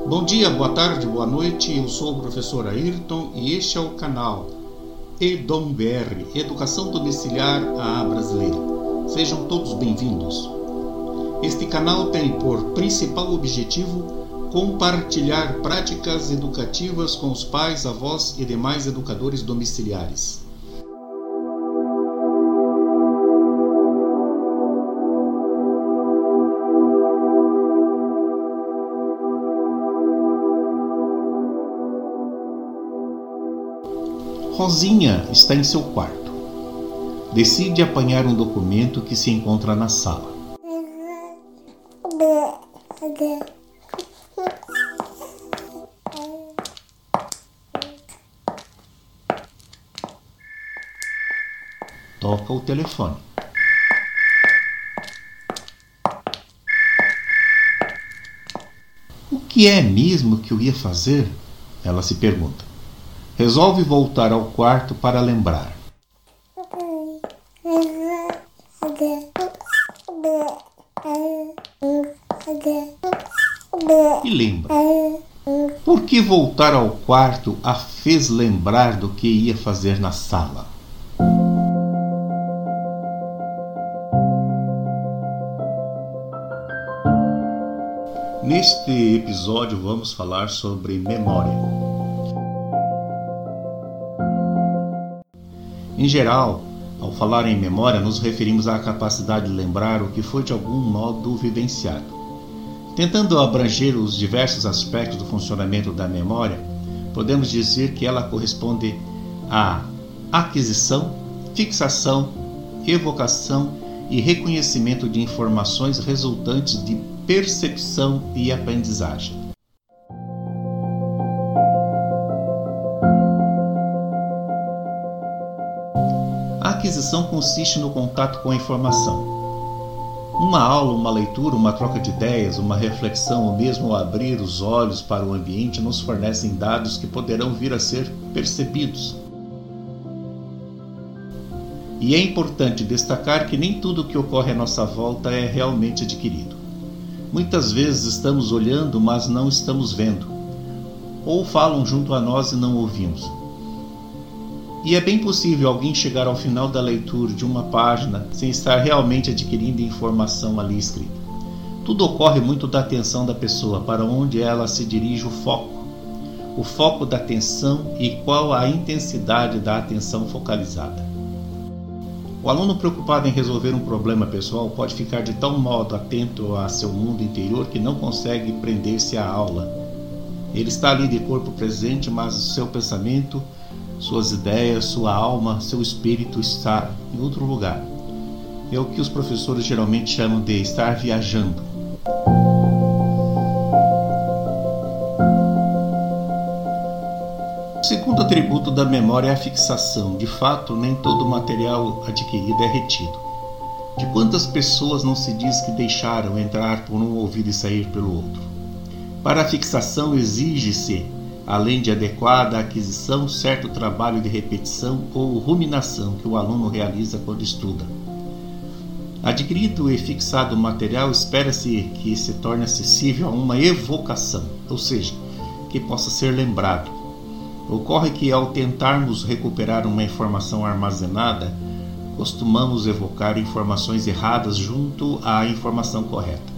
Bom dia, boa tarde, boa noite. Eu sou o professor Ayrton e este é o canal EDOM-BR, Educação Domiciliar à Brasileira. Sejam todos bem-vindos. Este canal tem por principal objetivo compartilhar práticas educativas com os pais, avós e demais educadores domiciliares. Rosinha está em seu quarto. Decide apanhar um documento que se encontra na sala. Toca o telefone. O que é mesmo que eu ia fazer? Ela se pergunta resolve voltar ao quarto para lembrar. E lembra. Por que voltar ao quarto a fez lembrar do que ia fazer na sala? Neste episódio vamos falar sobre memória. Em geral, ao falar em memória, nos referimos à capacidade de lembrar o que foi de algum modo vivenciado. Tentando abranger os diversos aspectos do funcionamento da memória, podemos dizer que ela corresponde à aquisição, fixação, evocação e reconhecimento de informações resultantes de percepção e aprendizagem. Aquisição consiste no contato com a informação. Uma aula, uma leitura, uma troca de ideias, uma reflexão ou mesmo abrir os olhos para o ambiente nos fornecem dados que poderão vir a ser percebidos. E é importante destacar que nem tudo o que ocorre à nossa volta é realmente adquirido. Muitas vezes estamos olhando, mas não estamos vendo. Ou falam junto a nós e não ouvimos. E é bem possível alguém chegar ao final da leitura de uma página sem estar realmente adquirindo informação ali escrita. Tudo ocorre muito da atenção da pessoa, para onde ela se dirige o foco. O foco da atenção e qual a intensidade da atenção focalizada. O aluno preocupado em resolver um problema pessoal pode ficar de tal modo atento a seu mundo interior que não consegue prender-se à aula. Ele está ali de corpo presente, mas o seu pensamento suas ideias, sua alma, seu espírito está em outro lugar. É o que os professores geralmente chamam de estar viajando. O segundo atributo da memória é a fixação. De fato, nem todo o material adquirido é retido. De quantas pessoas não se diz que deixaram entrar por um ouvido e sair pelo outro? Para a fixação exige-se além de adequada aquisição, certo trabalho de repetição ou ruminação que o aluno realiza quando estuda. Adquirido e fixado o material, espera-se que se torne acessível a uma evocação, ou seja, que possa ser lembrado. Ocorre que, ao tentarmos recuperar uma informação armazenada, costumamos evocar informações erradas junto à informação correta.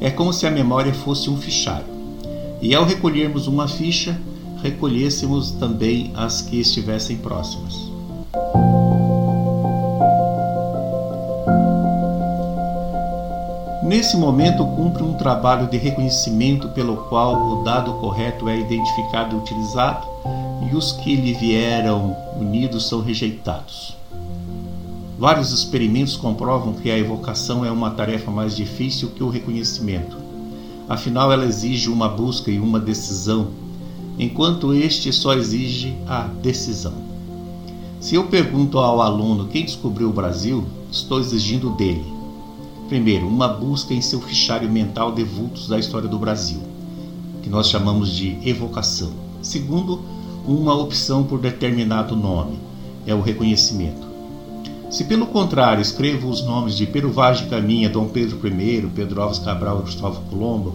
É como se a memória fosse um fichário. E ao recolhermos uma ficha, recolhêssemos também as que estivessem próximas. Nesse momento, cumpre um trabalho de reconhecimento pelo qual o dado correto é identificado e utilizado e os que lhe vieram unidos são rejeitados. Vários experimentos comprovam que a evocação é uma tarefa mais difícil que o reconhecimento Afinal, ela exige uma busca e uma decisão, enquanto este só exige a decisão. Se eu pergunto ao aluno quem descobriu o Brasil, estou exigindo dele, primeiro, uma busca em seu fichário mental de vultos da história do Brasil, que nós chamamos de evocação. Segundo, uma opção por determinado nome, é o reconhecimento. Se pelo contrário escrevo os nomes de Pero Vaz de Caminha, Dom Pedro I, Pedro Alves Cabral e Cristóvão Colombo,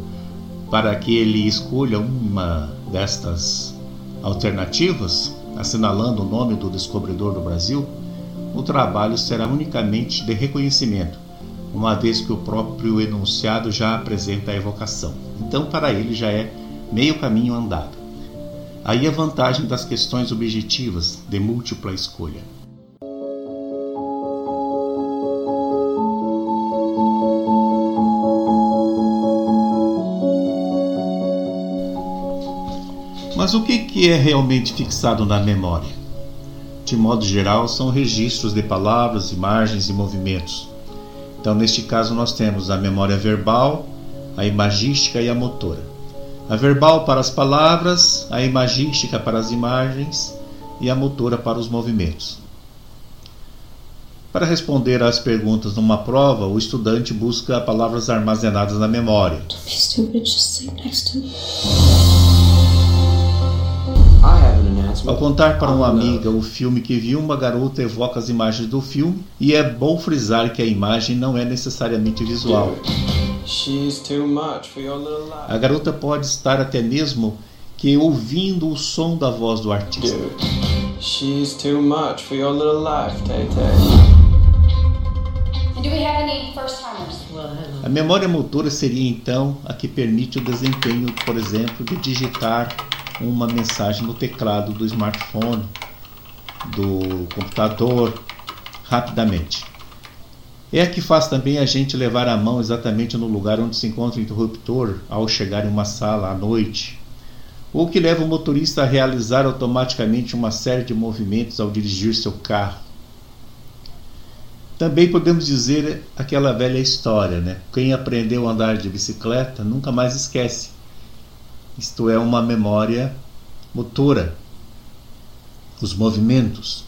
para que ele escolha uma destas alternativas, assinalando o nome do descobridor do Brasil, o trabalho será unicamente de reconhecimento, uma vez que o próprio enunciado já apresenta a evocação. Então, para ele já é meio caminho andado. Aí a vantagem das questões objetivas de múltipla escolha. Mas o que é realmente fixado na memória? De modo geral, são registros de palavras, imagens e movimentos. Então, neste caso, nós temos a memória verbal, a imagística e a motora. A verbal para as palavras, a imagística para as imagens e a motora para os movimentos. Para responder às perguntas numa prova, o estudante busca palavras armazenadas na memória. Ao contar para uma amiga o filme que viu, uma garota evoca as imagens do filme e é bom frisar que a imagem não é necessariamente visual. A garota pode estar até mesmo que ouvindo o som da voz do artista. She's too much for your little life, Tay Tay. A memória motora seria então a que permite o desempenho, por exemplo, de digitar uma mensagem no teclado do smartphone, do computador, rapidamente. É a que faz também a gente levar a mão exatamente no lugar onde se encontra o interruptor ao chegar em uma sala à noite, ou que leva o motorista a realizar automaticamente uma série de movimentos ao dirigir seu carro. Também podemos dizer aquela velha história, né? Quem aprendeu a andar de bicicleta nunca mais esquece. Isto é uma memória motora, os movimentos.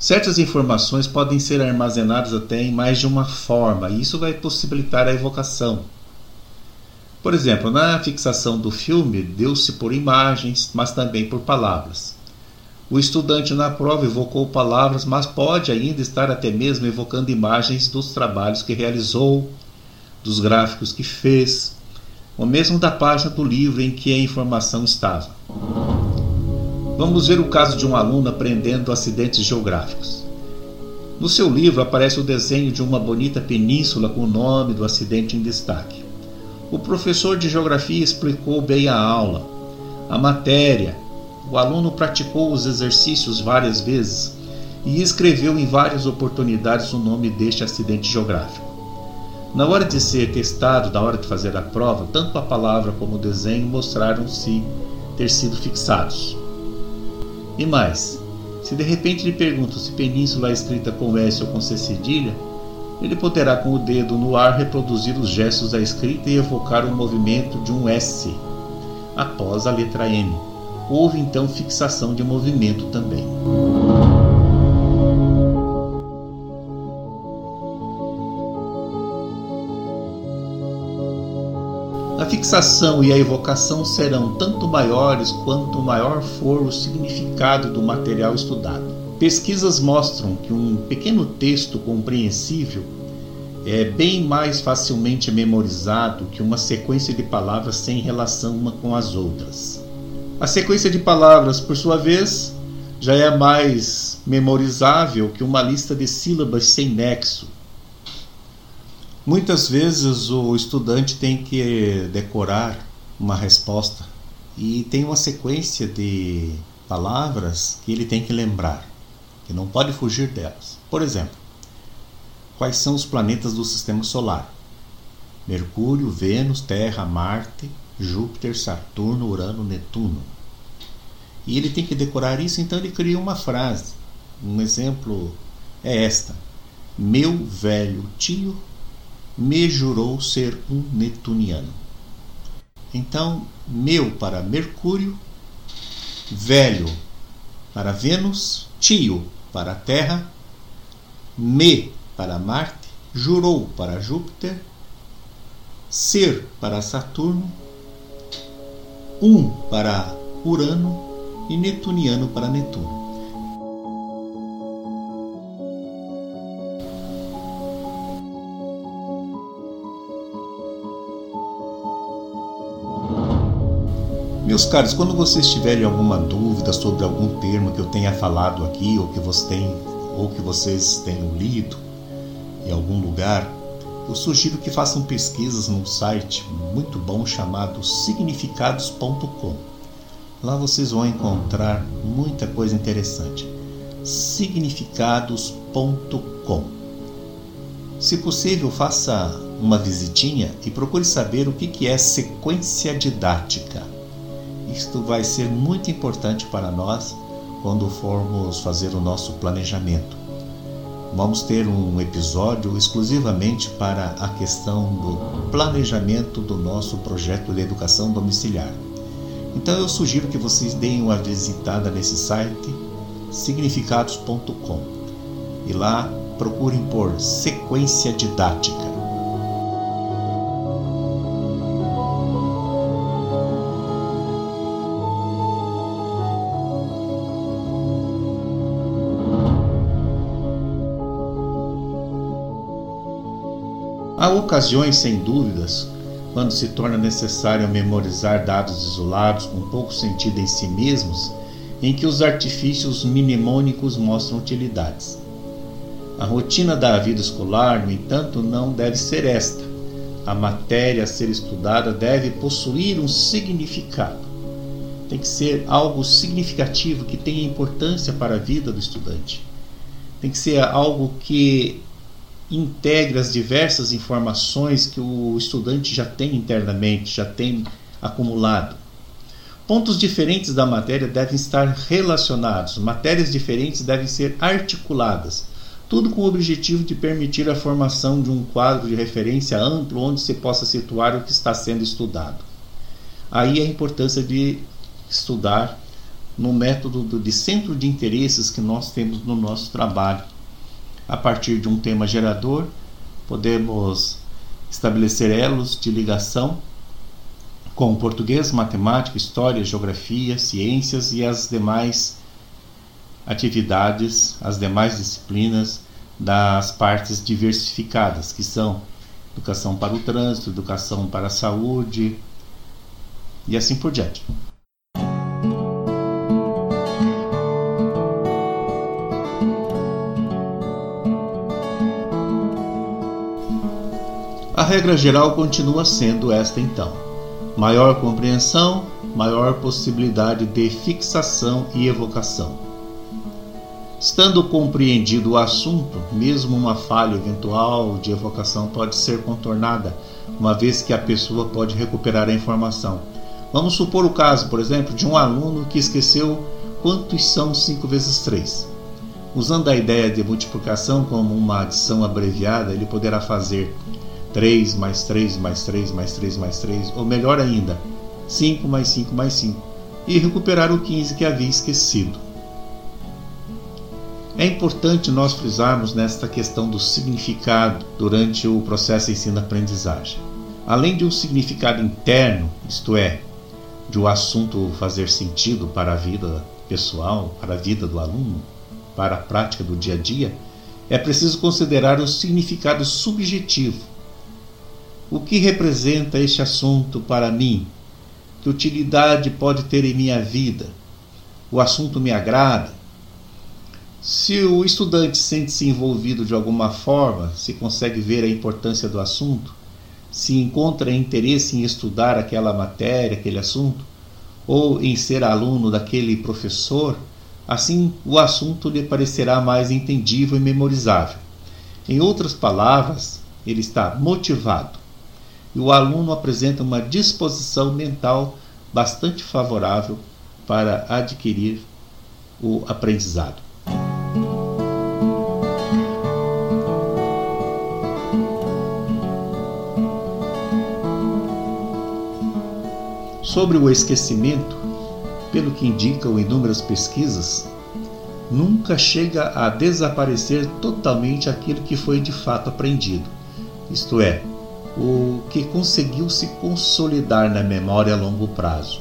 Certas informações podem ser armazenadas até em mais de uma forma, e isso vai possibilitar a evocação. Por exemplo, na fixação do filme, deu-se por imagens, mas também por palavras. O estudante na prova evocou palavras, mas pode ainda estar até mesmo evocando imagens dos trabalhos que realizou, dos gráficos que fez, ou mesmo da página do livro em que a informação estava. Vamos ver o caso de um aluno aprendendo acidentes geográficos. No seu livro aparece o desenho de uma bonita península com o nome do acidente em destaque. O professor de geografia explicou bem a aula, a matéria. O aluno praticou os exercícios várias vezes e escreveu em várias oportunidades o nome deste acidente geográfico. Na hora de ser testado, na hora de fazer a prova, tanto a palavra como o desenho mostraram-se ter sido fixados. E mais, se de repente lhe perguntam se península é escrita com S ou com C cedilha, ele poderá com o dedo no ar reproduzir os gestos da escrita e evocar o movimento de um S após a letra N. Houve então fixação de movimento também. Fixação e a evocação serão tanto maiores quanto maior for o significado do material estudado. Pesquisas mostram que um pequeno texto compreensível é bem mais facilmente memorizado que uma sequência de palavras sem relação uma com as outras. A sequência de palavras, por sua vez, já é mais memorizável que uma lista de sílabas sem nexo, Muitas vezes o estudante tem que decorar uma resposta e tem uma sequência de palavras que ele tem que lembrar, que não pode fugir delas. Por exemplo, quais são os planetas do sistema solar? Mercúrio, Vênus, Terra, Marte, Júpiter, Saturno, Urano, Netuno. E ele tem que decorar isso, então ele cria uma frase. Um exemplo é esta: Meu velho tio me jurou ser um netuniano. Então, meu para Mercúrio, velho para Vênus, tio para Terra, me para Marte, jurou para Júpiter, ser para Saturno, um para Urano e netuniano para Netuno. Meus caros, quando vocês tiverem alguma dúvida sobre algum termo que eu tenha falado aqui ou que, você tem, ou que vocês tenham lido em algum lugar, eu sugiro que façam pesquisas num site muito bom chamado significados.com. Lá vocês vão encontrar muita coisa interessante. significados.com. Se possível, faça uma visitinha e procure saber o que é sequência didática. Isto vai ser muito importante para nós quando formos fazer o nosso planejamento. Vamos ter um episódio exclusivamente para a questão do planejamento do nosso projeto de educação domiciliar. Então eu sugiro que vocês deem uma visitada nesse site significados.com e lá procurem por sequência didática. Ocasiões, sem dúvidas, quando se torna necessário memorizar dados isolados com pouco sentido em si mesmos, em que os artifícios mnemônicos mostram utilidades. A rotina da vida escolar, no entanto, não deve ser esta. A matéria a ser estudada deve possuir um significado. Tem que ser algo significativo que tenha importância para a vida do estudante. Tem que ser algo que integre as diversas informações que o estudante já tem internamente, já tem acumulado. Pontos diferentes da matéria devem estar relacionados, matérias diferentes devem ser articuladas, tudo com o objetivo de permitir a formação de um quadro de referência amplo onde se possa situar o que está sendo estudado. Aí a importância de estudar no método de centro de interesses que nós temos no nosso trabalho a partir de um tema gerador, podemos estabelecer elos de ligação com português, matemática, história, geografia, ciências e as demais atividades, as demais disciplinas das partes diversificadas, que são educação para o trânsito, educação para a saúde e assim por diante. A regra geral continua sendo esta então: maior compreensão, maior possibilidade de fixação e evocação. Estando compreendido o assunto, mesmo uma falha eventual de evocação pode ser contornada, uma vez que a pessoa pode recuperar a informação. Vamos supor o caso, por exemplo, de um aluno que esqueceu quantos são 5 vezes 3. Usando a ideia de multiplicação como uma adição abreviada, ele poderá fazer 3 mais 3 mais 3 mais 3 mais 3, ou melhor ainda, 5 mais 5 mais 5, e recuperar o 15 que havia esquecido. É importante nós frisarmos nesta questão do significado durante o processo ensino-aprendizagem. Além de um significado interno, isto é, de o assunto fazer sentido para a vida pessoal, para a vida do aluno, para a prática do dia a dia, é preciso considerar o significado subjetivo, o que representa este assunto para mim? Que utilidade pode ter em minha vida? O assunto me agrada? Se o estudante sente-se envolvido de alguma forma, se consegue ver a importância do assunto, se encontra interesse em estudar aquela matéria, aquele assunto, ou em ser aluno daquele professor, assim o assunto lhe parecerá mais entendível e memorizável. Em outras palavras, ele está motivado e o aluno apresenta uma disposição mental bastante favorável para adquirir o aprendizado. Sobre o esquecimento, pelo que indicam inúmeras pesquisas, nunca chega a desaparecer totalmente aquilo que foi de fato aprendido. Isto é, o que conseguiu se consolidar na memória a longo prazo.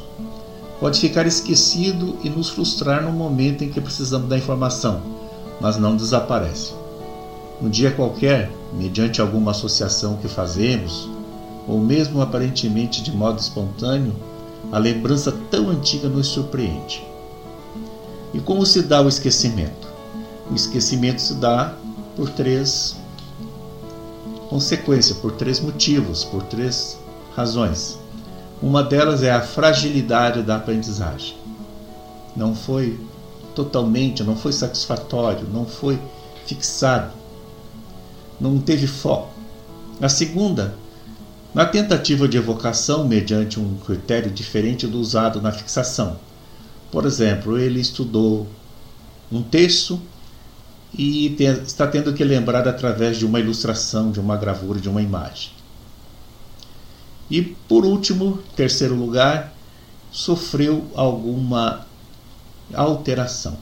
Pode ficar esquecido e nos frustrar no momento em que precisamos da informação, mas não desaparece. Um dia qualquer, mediante alguma associação que fazemos, ou mesmo aparentemente de modo espontâneo, A lembrança tão antiga nos surpreende. E como se dá o esquecimento? O esquecimento se dá por três consequências, por três motivos, por três razões. Uma delas é a fragilidade da aprendizagem. Não foi totalmente, não foi satisfatório, não foi fixado, não teve foco. A segunda, na tentativa de evocação mediante um critério diferente do usado na fixação. Por exemplo, ele estudou um texto e está tendo que lembrar através de uma ilustração, de uma gravura, de uma imagem. E por último, terceiro lugar, sofreu alguma alteração.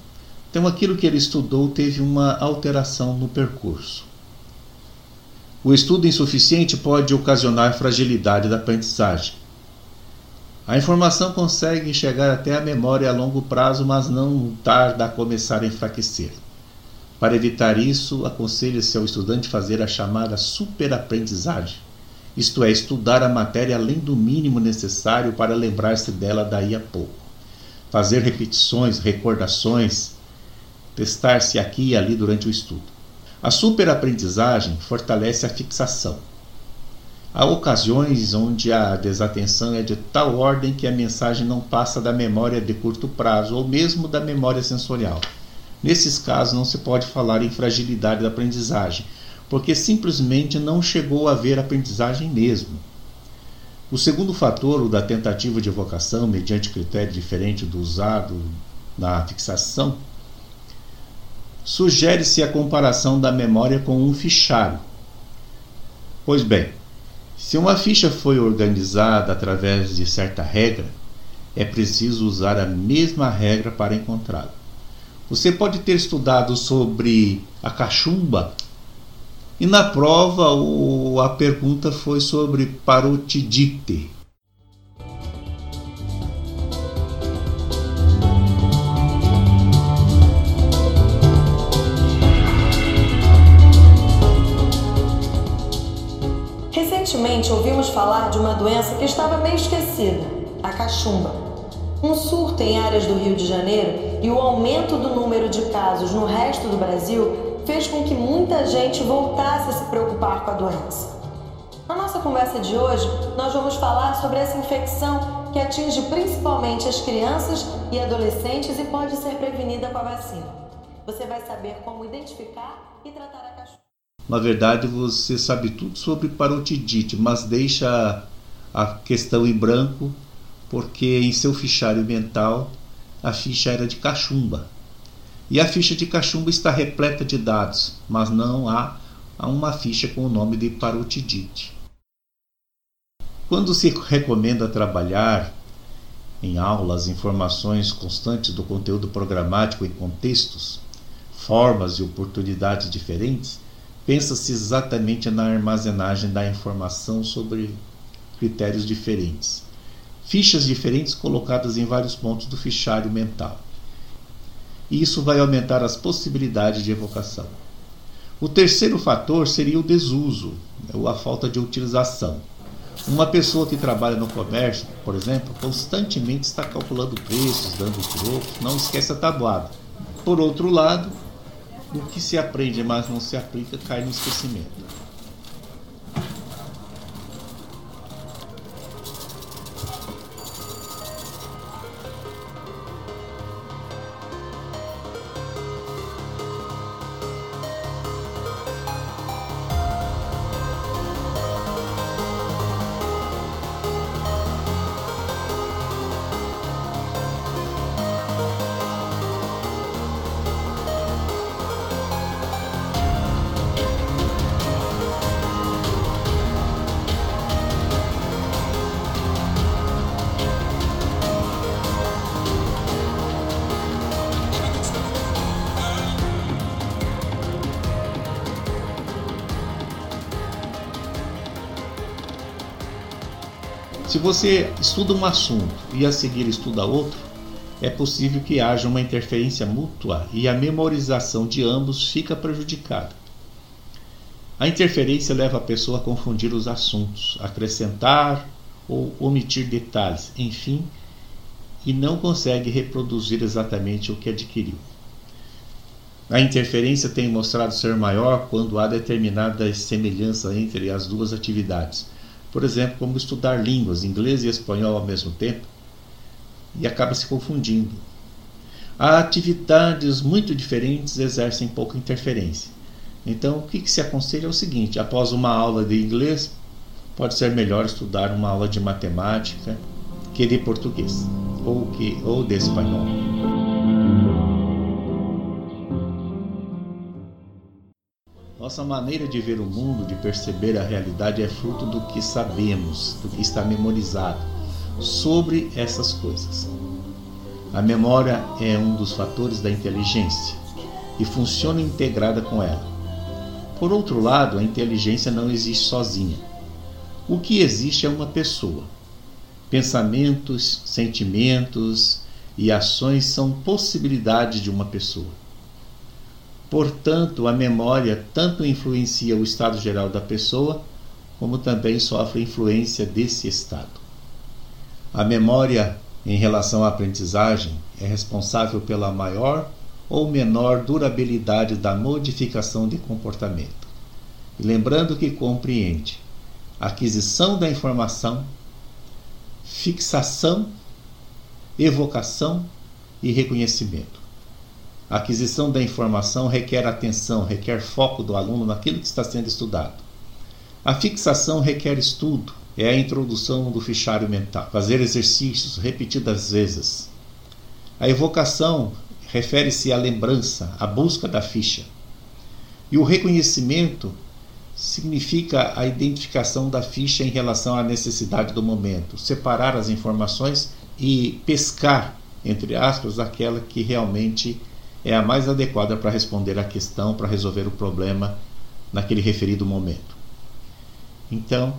Então aquilo que ele estudou teve uma alteração no percurso. O estudo insuficiente pode ocasionar fragilidade da aprendizagem. A informação consegue chegar até a memória a longo prazo, mas não tarda a começar a enfraquecer. Para evitar isso, aconselha-se ao estudante fazer a chamada superaprendizagem, isto é, estudar a matéria além do mínimo necessário para lembrar-se dela daí a pouco. Fazer repetições, recordações, testar-se aqui e ali durante o estudo. A superaprendizagem fortalece a fixação. Há ocasiões onde a desatenção é de tal ordem que a mensagem não passa da memória de curto prazo ou mesmo da memória sensorial. Nesses casos, não se pode falar em fragilidade da aprendizagem, porque simplesmente não chegou a haver aprendizagem mesmo. O segundo fator, o da tentativa de evocação mediante critério diferente do usado na fixação, sugere-se a comparação da memória com um fichário. Pois bem, se uma ficha foi organizada através de certa regra, é preciso usar a mesma regra para encontrá-la. Você pode ter estudado sobre a cachumba e na prova o, a pergunta foi sobre parotidite. Recentemente ouvimos falar de uma doença que estava meio esquecida, a cachumba. Um surto em áreas do Rio de Janeiro e o aumento do número de casos no resto do Brasil fez com que muita gente voltasse a se preocupar com a doença. Na nossa conversa de hoje, nós vamos falar sobre essa infecção que atinge principalmente as crianças e adolescentes e pode ser prevenida com a vacina. Você vai saber como identificar e tratar a cachumba. Na verdade, você sabe tudo sobre parotidite, mas deixa a questão em branco porque em seu fichário mental a ficha era de cachumba. E a ficha de cachumba está repleta de dados, mas não há uma ficha com o nome de parotidite. Quando se recomenda trabalhar em aulas informações constantes do conteúdo programático em contextos, formas e oportunidades diferentes, pensa-se exatamente na armazenagem da informação sobre critérios diferentes fichas diferentes colocadas em vários pontos do fichário mental. E isso vai aumentar as possibilidades de evocação. O terceiro fator seria o desuso, ou a falta de utilização. Uma pessoa que trabalha no comércio, por exemplo, constantemente está calculando preços, dando trocos, não esquece a tabuada. Por outro lado, o que se aprende, mas não se aplica, cai no esquecimento. Se você estuda um assunto e a seguir estuda outro, é possível que haja uma interferência mútua e a memorização de ambos fica prejudicada. A interferência leva a pessoa a confundir os assuntos, acrescentar ou omitir detalhes, enfim, e não consegue reproduzir exatamente o que adquiriu. A interferência tem mostrado ser maior quando há determinada semelhança entre as duas atividades. Por exemplo, como estudar línguas, inglês e espanhol ao mesmo tempo, e acaba se confundindo. Há atividades muito diferentes exercem pouca interferência. Então, o que, que se aconselha é o seguinte: após uma aula de inglês, pode ser melhor estudar uma aula de matemática que de português ou, que, ou de espanhol. Nossa maneira de ver o mundo, de perceber a realidade, é fruto do que sabemos, do que está memorizado sobre essas coisas. A memória é um dos fatores da inteligência e funciona integrada com ela. Por outro lado, a inteligência não existe sozinha. O que existe é uma pessoa. Pensamentos, sentimentos e ações são possibilidades de uma pessoa. Portanto, a memória tanto influencia o estado geral da pessoa, como também sofre influência desse estado. A memória, em relação à aprendizagem, é responsável pela maior ou menor durabilidade da modificação de comportamento. E lembrando que compreende aquisição da informação, fixação, evocação e reconhecimento. A aquisição da informação requer atenção, requer foco do aluno naquilo que está sendo estudado. A fixação requer estudo, é a introdução do fichário mental, fazer exercícios repetidas vezes. A evocação refere-se à lembrança, à busca da ficha. E o reconhecimento significa a identificação da ficha em relação à necessidade do momento, separar as informações e pescar, entre aspas, aquela que realmente é a mais adequada para responder à questão, para resolver o problema naquele referido momento. Então,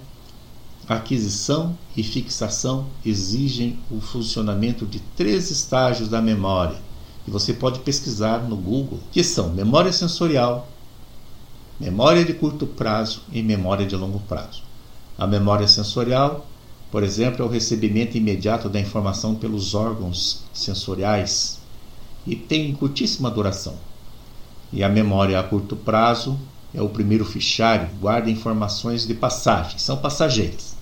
aquisição e fixação exigem o funcionamento de três estágios da memória, que você pode pesquisar no Google, que são memória sensorial, memória de curto prazo e memória de longo prazo. A memória sensorial, por exemplo, é o recebimento imediato da informação pelos órgãos sensoriais, e tem curtíssima duração. E a memória a curto prazo é o primeiro fichário, guarda informações de passagem, são passageiras.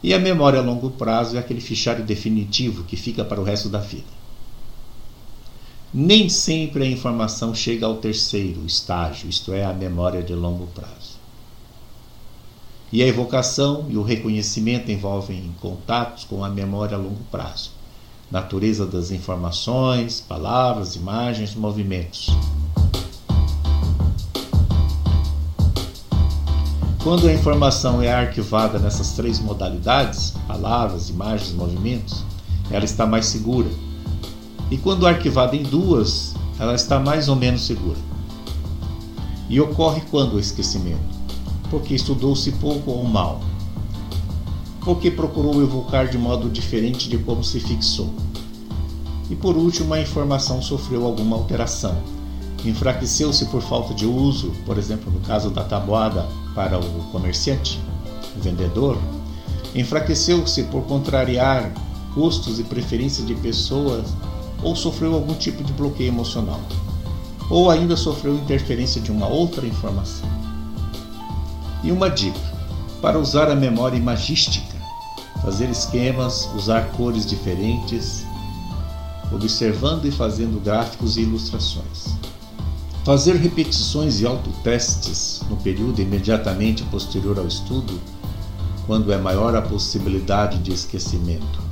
E a memória a longo prazo é aquele fichário definitivo que fica para o resto da vida. Nem sempre a informação chega ao terceiro estágio, isto é, a memória de longo prazo. E a evocação e o reconhecimento envolvem contatos com a memória a longo prazo natureza das informações, palavras, imagens, movimentos. Quando a informação é arquivada nessas três modalidades, palavras, imagens, movimentos, ela está mais segura. E quando arquivada em duas, ela está mais ou menos segura. E ocorre quando o esquecimento? Porque estudou-se pouco ou mal, porque procurou evocar de modo diferente de como se fixou. E por último, a informação sofreu alguma alteração. Enfraqueceu-se por falta de uso, por exemplo, no caso da tabuada para o comerciante, o vendedor. Enfraqueceu-se por contrariar gostos e preferências de pessoas ou sofreu algum tipo de bloqueio emocional. Ou ainda sofreu interferência de uma outra informação. E uma dica: para usar a memória imagística, fazer esquemas, usar cores diferentes, observando e fazendo gráficos e ilustrações. Fazer repetições e autotestes no período imediatamente posterior ao estudo, quando é maior a possibilidade de esquecimento.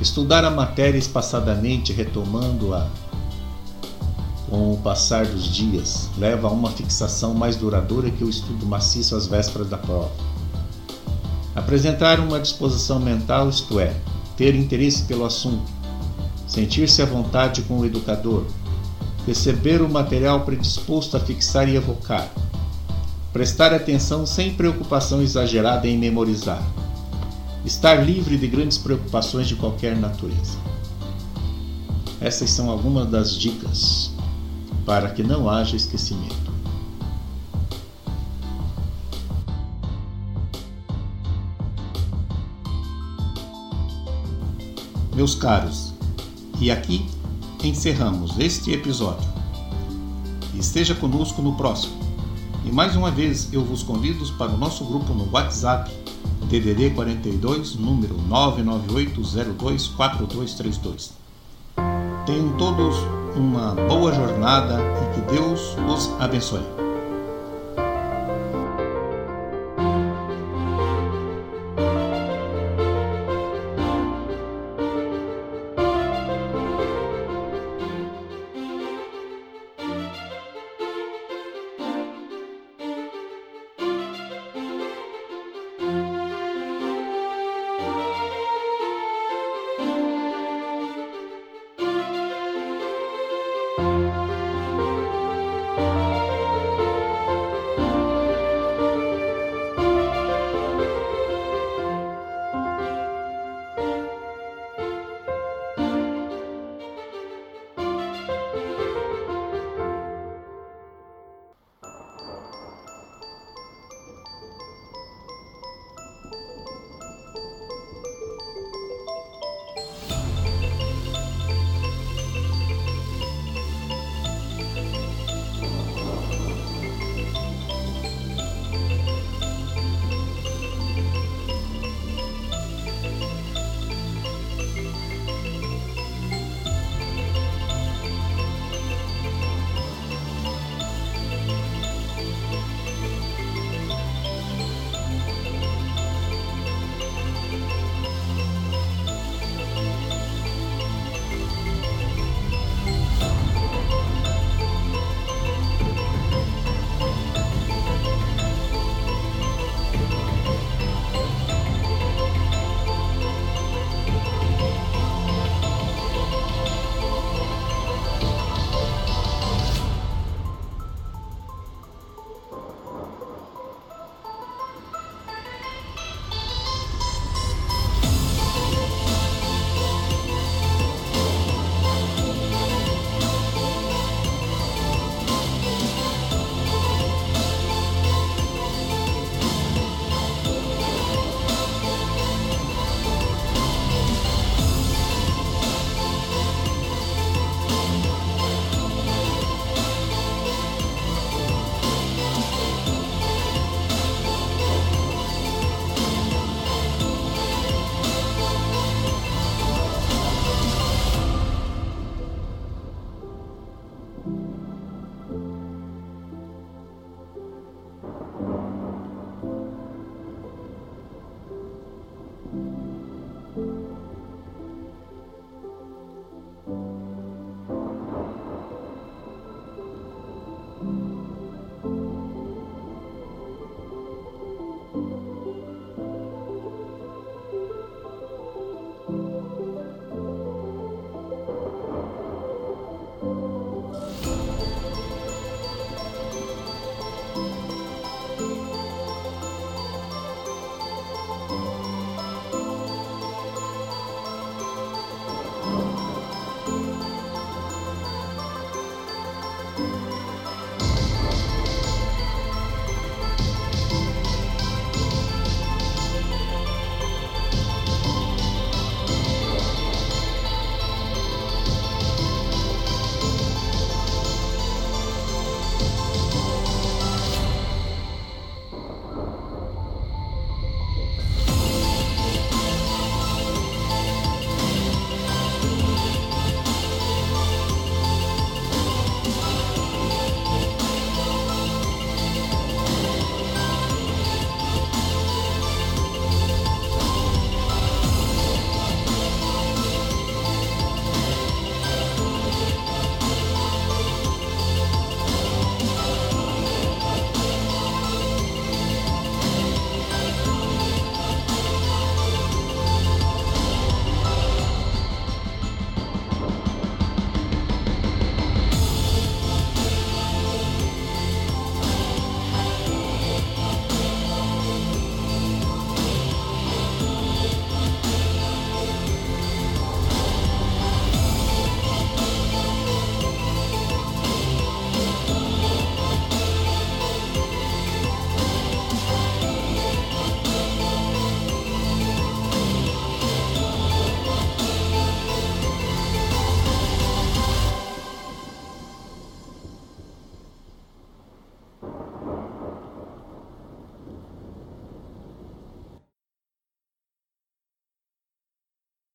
Estudar a matéria espaçadamente, retomando-a com o passar dos dias, leva a uma fixação mais duradoura que o estudo maciço às vésperas da prova. Apresentar uma disposição mental, isto é, ter interesse pelo assunto, sentir-se à vontade com o educador, receber o material predisposto a fixar e evocar, prestar atenção sem preocupação exagerada em memorizar, estar livre de grandes preocupações de qualquer natureza. Essas são algumas das dicas para que não haja esquecimento. Meus caros, e aqui encerramos este episódio. Esteja conosco no próximo. E mais uma vez eu vos convido para o nosso grupo no WhatsApp DDD 42, número 998024232. Tenham todos uma boa jornada e que Deus os abençoe.